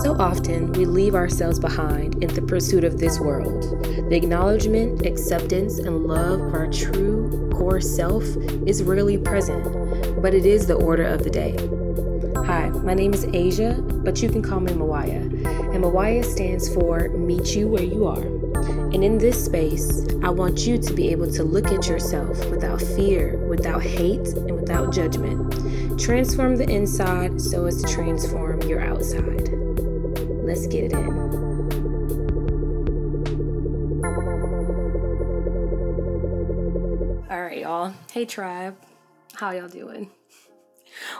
So often, we leave ourselves behind in the pursuit of this world. The acknowledgement, acceptance, and love of our true core self is rarely present, but it is the order of the day. Hi, my name is Asia, but you can call me Mawaya. And Mawaya stands for Meet You Where You Are. And in this space, I want you to be able to look at yourself without fear, without hate, and without judgment. Transform the inside so as to transform your outside. Let's get it in. All right, y'all. Hey, tribe. How y'all doing?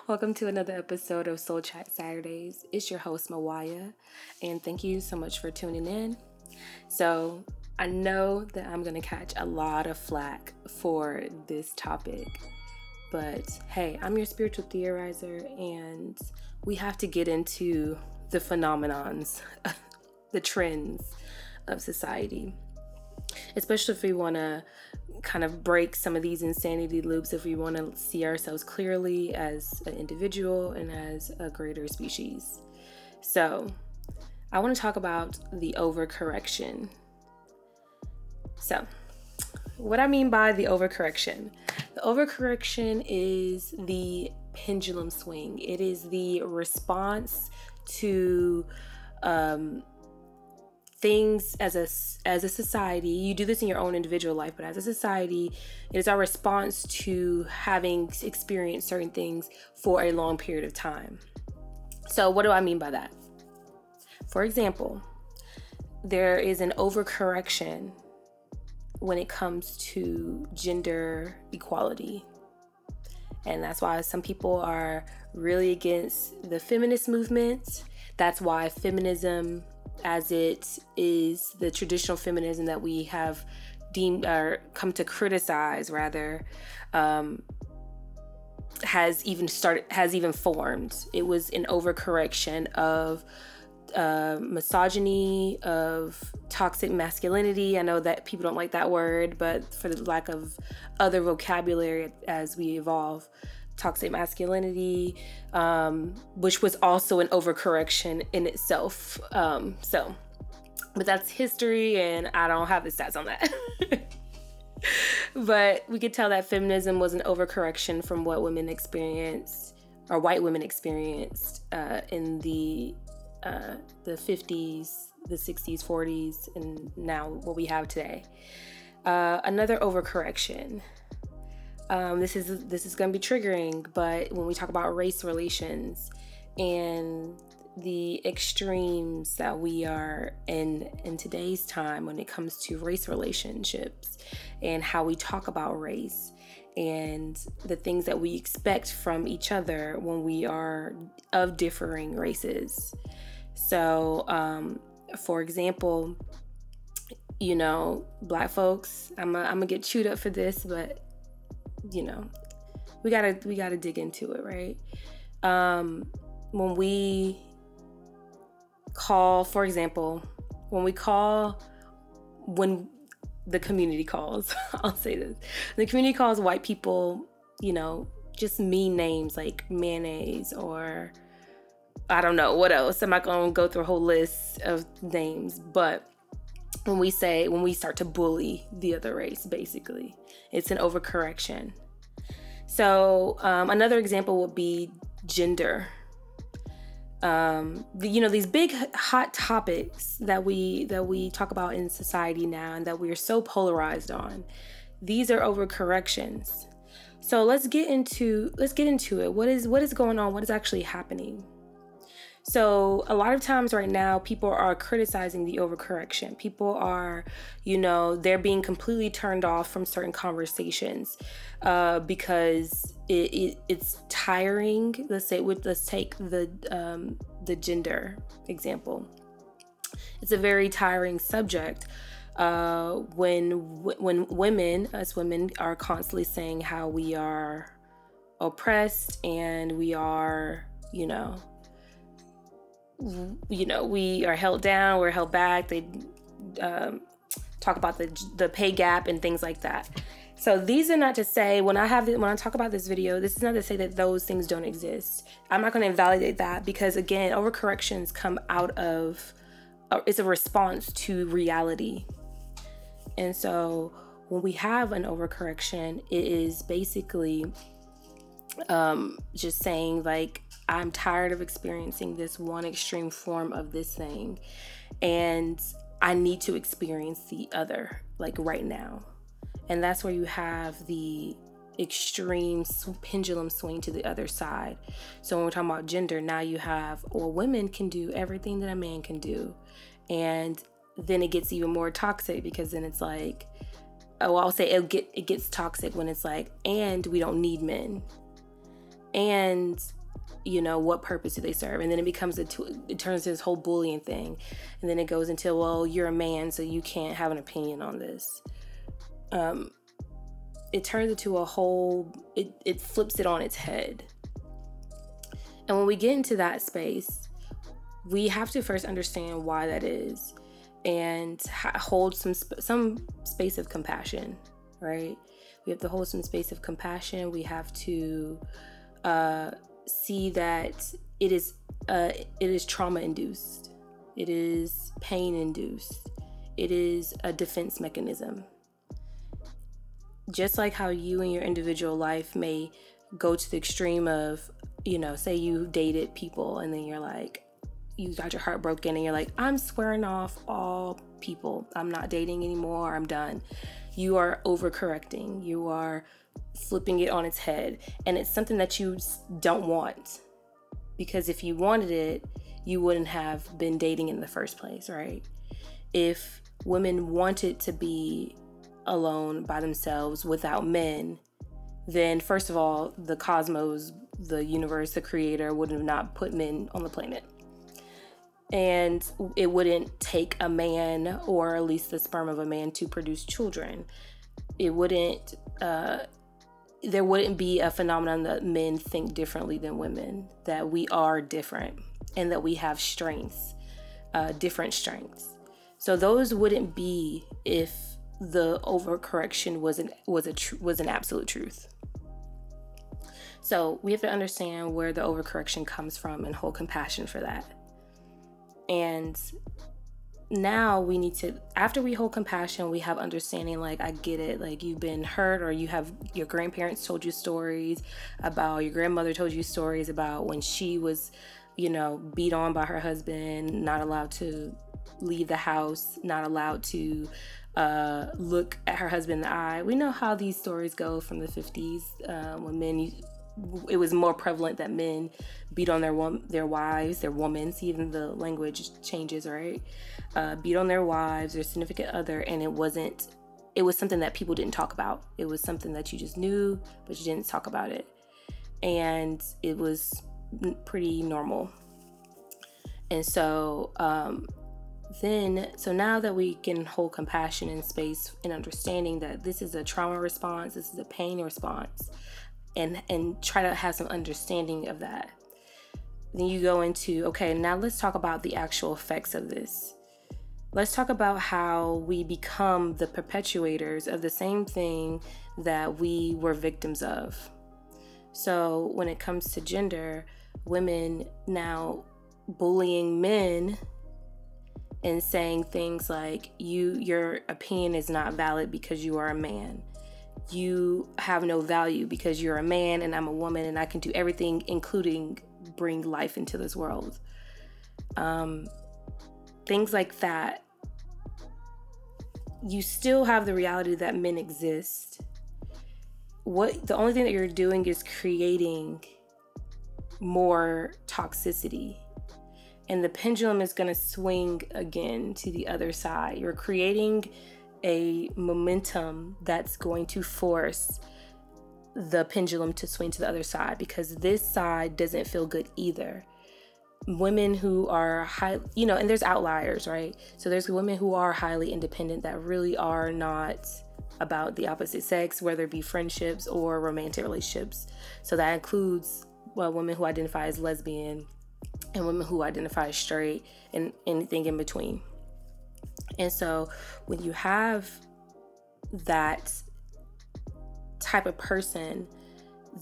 Welcome to another episode of Sol Chat Saturdays. It's your host, Mawaya, and thank you so much for tuning in. So, I know that I'm going to catch a lot of flack for this topic, but hey, I'm your spiritual theorizer, and we have to get into the phenomenons, the trends of society. Especially if we want to kind of break some of these insanity loops, if we want to see ourselves clearly as an individual and as a greater species. So, I want to talk about the overcorrection. So, what I mean by the overcorrection. The overcorrection is the pendulum swing, it is the response to um, things as a as a society. You do this in your own individual life but as a society it is our response to having experienced certain things for a long period of time. So what do i mean by that? For example there is an overcorrection when it comes to gender equality and that's why some people are really against the feminist movement. That's why feminism, as it is the traditional feminism that we have deemed or come to criticize, rather, um, has even started, has even formed. It was an overcorrection of uh, misogyny, of toxic masculinity. I know that people don't like that word, but for the lack of other vocabulary as we evolve, toxic masculinity, um, which was also an overcorrection in itself. Um, so, but that's history, and I don't have the stats on that. but we could tell that feminism was an overcorrection from what women experienced or white women experienced uh, in the uh, the 50s, the 60s, 40s, and now what we have today. Uh, another overcorrection. Um, this is this is going to be triggering, but when we talk about race relations and the extremes that we are in in today's time when it comes to race relationships and how we talk about race and the things that we expect from each other when we are of differing races. So, um, for example, you know, black folks, I'm gonna get chewed up for this, but you know, we gotta we gotta dig into it, right? Um, when we call, for example, when we call when the community calls, I'll say this. The community calls white people, you know, just mean names like mayonnaise or I don't know what else. I'm not gonna go through a whole list of names, but when we say when we start to bully the other race, basically, it's an overcorrection. So um, another example would be gender. Um, the, you know these big hot topics that we that we talk about in society now and that we are so polarized on. These are overcorrections. So let's get into let's get into it. What is what is going on? What is actually happening? So, a lot of times right now, people are criticizing the overcorrection. People are, you know, they're being completely turned off from certain conversations uh, because it, it, it's tiring. Let's say, let's take the um, the gender example. It's a very tiring subject. Uh, when when women, us women, are constantly saying how we are oppressed and we are, you know, you know, we are held down, we're held back. They, um, talk about the the pay gap and things like that. So these are not to say when I have when I talk about this video, this is not to say that those things don't exist. I'm not going to invalidate that because again, overcorrections come out of uh, it's a response to reality. And so when we have an overcorrection, it is basically um, just saying like I'm tired of experiencing this one extreme form of this thing, and I need to experience the other like right now. And that's where you have the extreme pendulum swing to the other side. So when we're talking about gender, now you have, well, women can do everything that a man can do. And then it gets even more toxic because then it's like, oh, I'll say it get it gets toxic when it's like, and we don't need men. And you know what purpose do they serve? And then it becomes a it turns to this whole bullying thing. And then it goes into well you're a man so you can't have an opinion on this. Um, it turns into a whole it, it flips it on its head. And when we get into that space we have to first understand why that is and hold some sp- some space of compassion right? We have to hold some space of compassion. We have to uh, see that it is uh, it is trauma induced it is pain induced it is a defense mechanism just like how you in your individual life may go to the extreme of, you know, say you dated people and then you're like, you got your heart broken and you're like, I'm swearing off all people. I'm not dating anymore. I'm done. You are overcorrecting. You are flipping it on its head. And it's something that you don't want. Because if you wanted it, you wouldn't have been dating in the first place, right? If women wanted to be alone by themselves without men, then first of all, the cosmos, the universe, the creator would have not put men on the planet. And it wouldn't take a man or at least the sperm of a man to produce children. It wouldn't, uh, there wouldn't be a phenomenon that men think differently than women, that we are different and that we have strengths, uh, different strengths. So those wouldn't be if the overcorrection was an was a tr- was an absolute truth. So we have to understand where the overcorrection comes from and hold compassion for that. And now we need to after we hold compassion we have understanding like i get it like you've been hurt or you have your grandparents told you stories about your grandmother told you stories about when she was you know beat on by her husband not allowed to leave the house not allowed to uh, look at her husband in the eye. We know how these stories go from the 50s uh, when men, it was more prevalent that men beat on their their wives, their women. Even the language changes, right? Uh, beat on their wives, their significant other, and it wasn't. It was something that people didn't talk about. It was something that you just knew, but you didn't talk about it, and it was pretty normal. And so um, then so now that we can hold compassion in space and understanding that this is a trauma response this is a pain response and and try to have some understanding of that. Then you go into okay now let's talk about the actual effects of this. Let's talk about how we become the perpetuators of the same thing that we were victims of. So when it comes to gender women now bullying men and saying things like you your opinion is not valid because you are a man you have no value because you're a man and I'm a woman and I can do everything including bring life into this world. Um, things like that. You still have the reality that men exist. What the only thing that you're doing is creating more toxicity. And the pendulum is going to swing again to the other side. You're creating a momentum that's going to force the pendulum to swing to the other side because this side doesn't feel good either. Women who are high, you know, and there's outliers, right? So there's women who are highly independent that really are not about the opposite sex, whether it be friendships or romantic relationships. So that includes well, women who identify as lesbian, and women who identify as straight and anything in between. And so when you have that type of person,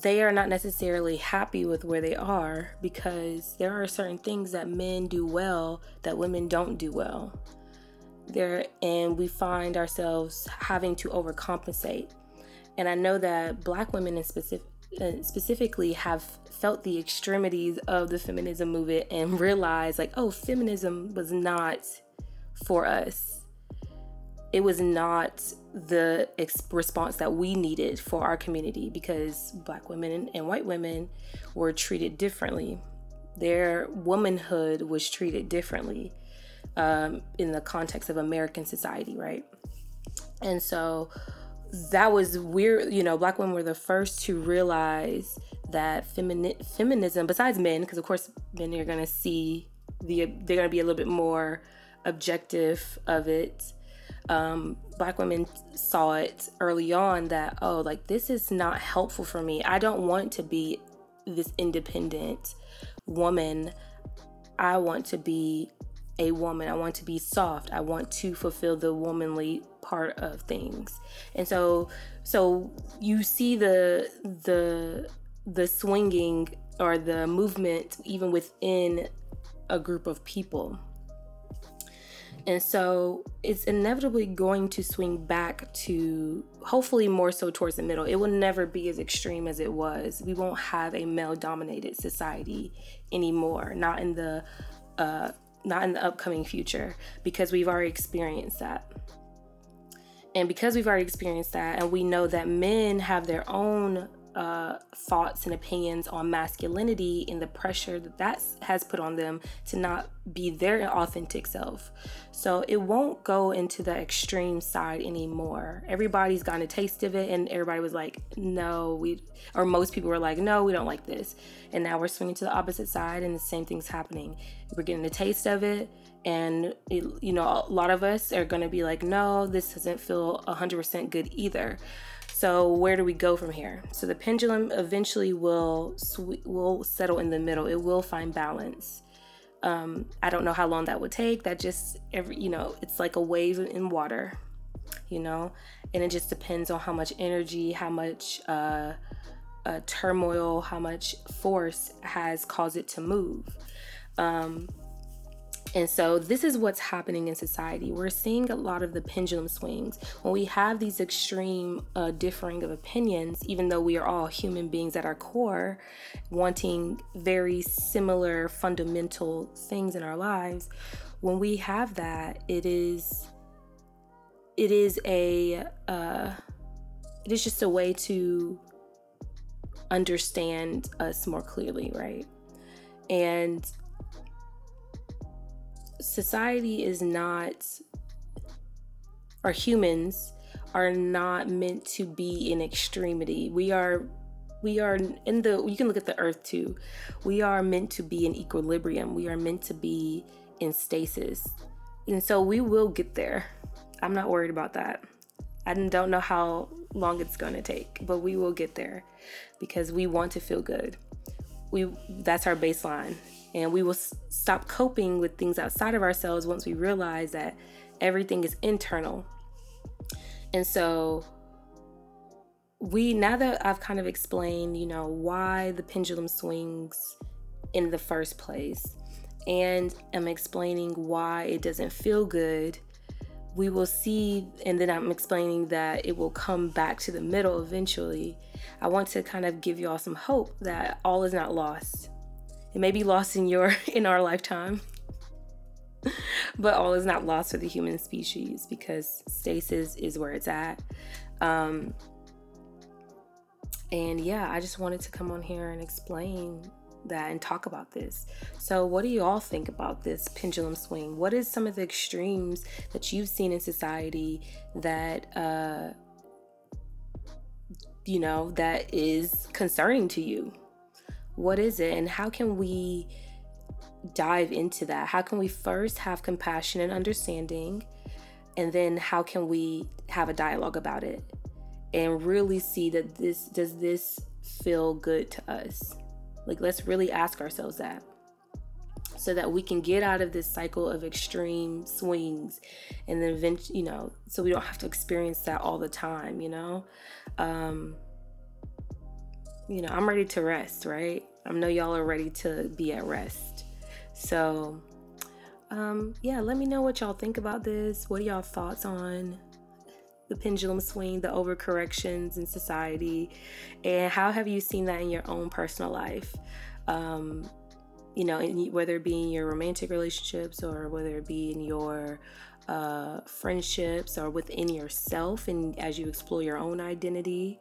they are not necessarily happy with where they are because there are certain things that men do well that women don't do well. There and we find ourselves having to overcompensate. And I know that black women in specific uh, specifically have felt the extremities of the feminism movement and realized like oh feminism was not for us it was not the ex- response that we needed for our community because black women and white women were treated differently. Their womanhood was treated differently um, in the context of American society, right? And so that was weird. You know, black women were the first to realize that femini- feminism, besides men, because of course men are going to see the, they're going to be a little bit more objective of it. Um, black women saw it early on that oh like this is not helpful for me. I don't want to be this independent woman. I want to be a woman. I want to be soft. I want to fulfill the womanly part of things. And so so you see the the the swinging or the movement even within a group of people and so it's inevitably going to swing back to hopefully more so towards the middle. It will never be as extreme as it was. We won't have a male dominated society anymore, not in the uh, not in the upcoming future because we've already experienced that. And because we've already experienced that, and we know that men have their own uh, thoughts and opinions on masculinity and the pressure that that has put on them to not be their authentic self. So it won't go into the extreme side anymore. Everybody's gotten a taste of it, and everybody was like, no, we, or most people were like, no, we don't like this. And now we're swinging to the opposite side, and the same thing's happening. We're getting a taste of it, and it, you know, a lot of us are to be like, no, this doesn't feel 100% good either. So where do we go from here? So the pendulum eventually will sw- will settle in the middle. It will find balance. Um, I don't know how long that would take. That just every you know, it's like a wave in water, you know, and it just depends on how much energy, how much uh, uh, turmoil, how much force has caused it to move. Um, and so, this is what's happening in society. We're seeing a lot of the pendulum swings. When we have these extreme uh, differing of opinions, even though we are all human beings at our core, wanting very similar fundamental things in our lives, when we have that, it is it is a uh, it is just a way to understand us more clearly, right? And society is not, or humans are not meant to be in extremity. We are we are in the you can look at the earth too. We are meant to be in equilibrium. We are meant to be in stasis. And so we will get there. I'm not worried about that. I don't know how long it's going to take but we will get there because we want to feel good. We that's our baseline and we will s- stop coping with things outside of ourselves once we realize that everything is internal. And so we now that I've kind of explained, you know, why the pendulum swings in the first place and I'm explaining why it doesn't feel good, we will see and then I'm explaining that it will come back to the middle eventually. I want to kind of give you all some hope that all is not lost it may be lost in your in our lifetime. but all is not lost for the human species because stasis is where it's at. Um, and yeah, I just wanted to come on here and explain that and talk about this. So, what do you all think about this pendulum swing? What is some of the extremes that you've seen in society that, uh, you know, that is concerning to you? What is it and how can we dive into that? How can we first have compassion and understanding? And then how can we have a dialogue about it and really see that this does this feel good to us? Like let's really ask ourselves that. so that we can get out of this cycle of extreme swings and then eventually, you know, so we don't have to experience that all the time, you know? Um, you know, I'm ready to rest, right? I know y'all are ready to be at rest. So, um, yeah, let me know what y'all think about this. What are y'all thoughts on the pendulum swing, the overcorrections in society, and how have you seen that in your own personal life? Um, you know, in, whether it be in your romantic relationships or whether it be in your uh, friendships or within yourself, and as you explore your own identity.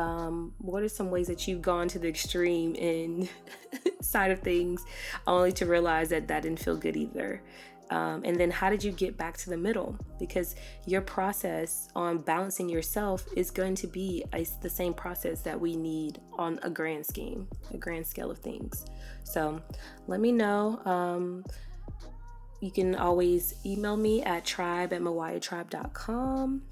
Um, what are some ways that you've gone to the extreme in side of things only to realize that that didn't feel good either um, and then how did you get back to the middle? Because your process on balancing yourself is going to be a, the same process that we need on a grand scheme, a grand scale of things. So let me know. Um, you can always email me at tribe at mawayatribe.com.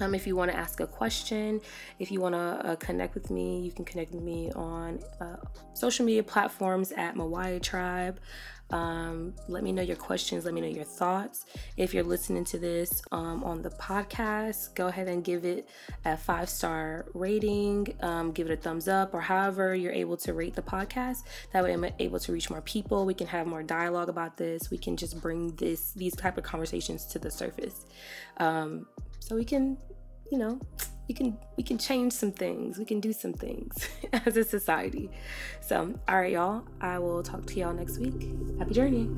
Um, if you want to ask a question, if you want to uh, connect with me, you can connect with me on uh, social media platforms at Mawaya Tribe. Um, let me know your questions. Let me know your thoughts. If you're listening to this um, on the podcast, go ahead and give it a five star rating. Um, give it a thumbs up or however you're able to rate the podcast. That way, I'm able to reach more people. We can have more dialogue about this. We can just bring this these type of conversations to the surface, um, so we can, you know we can we can change some things. We can do some things as a society. So all right y'all. I will talk to y'all next week. Happy journey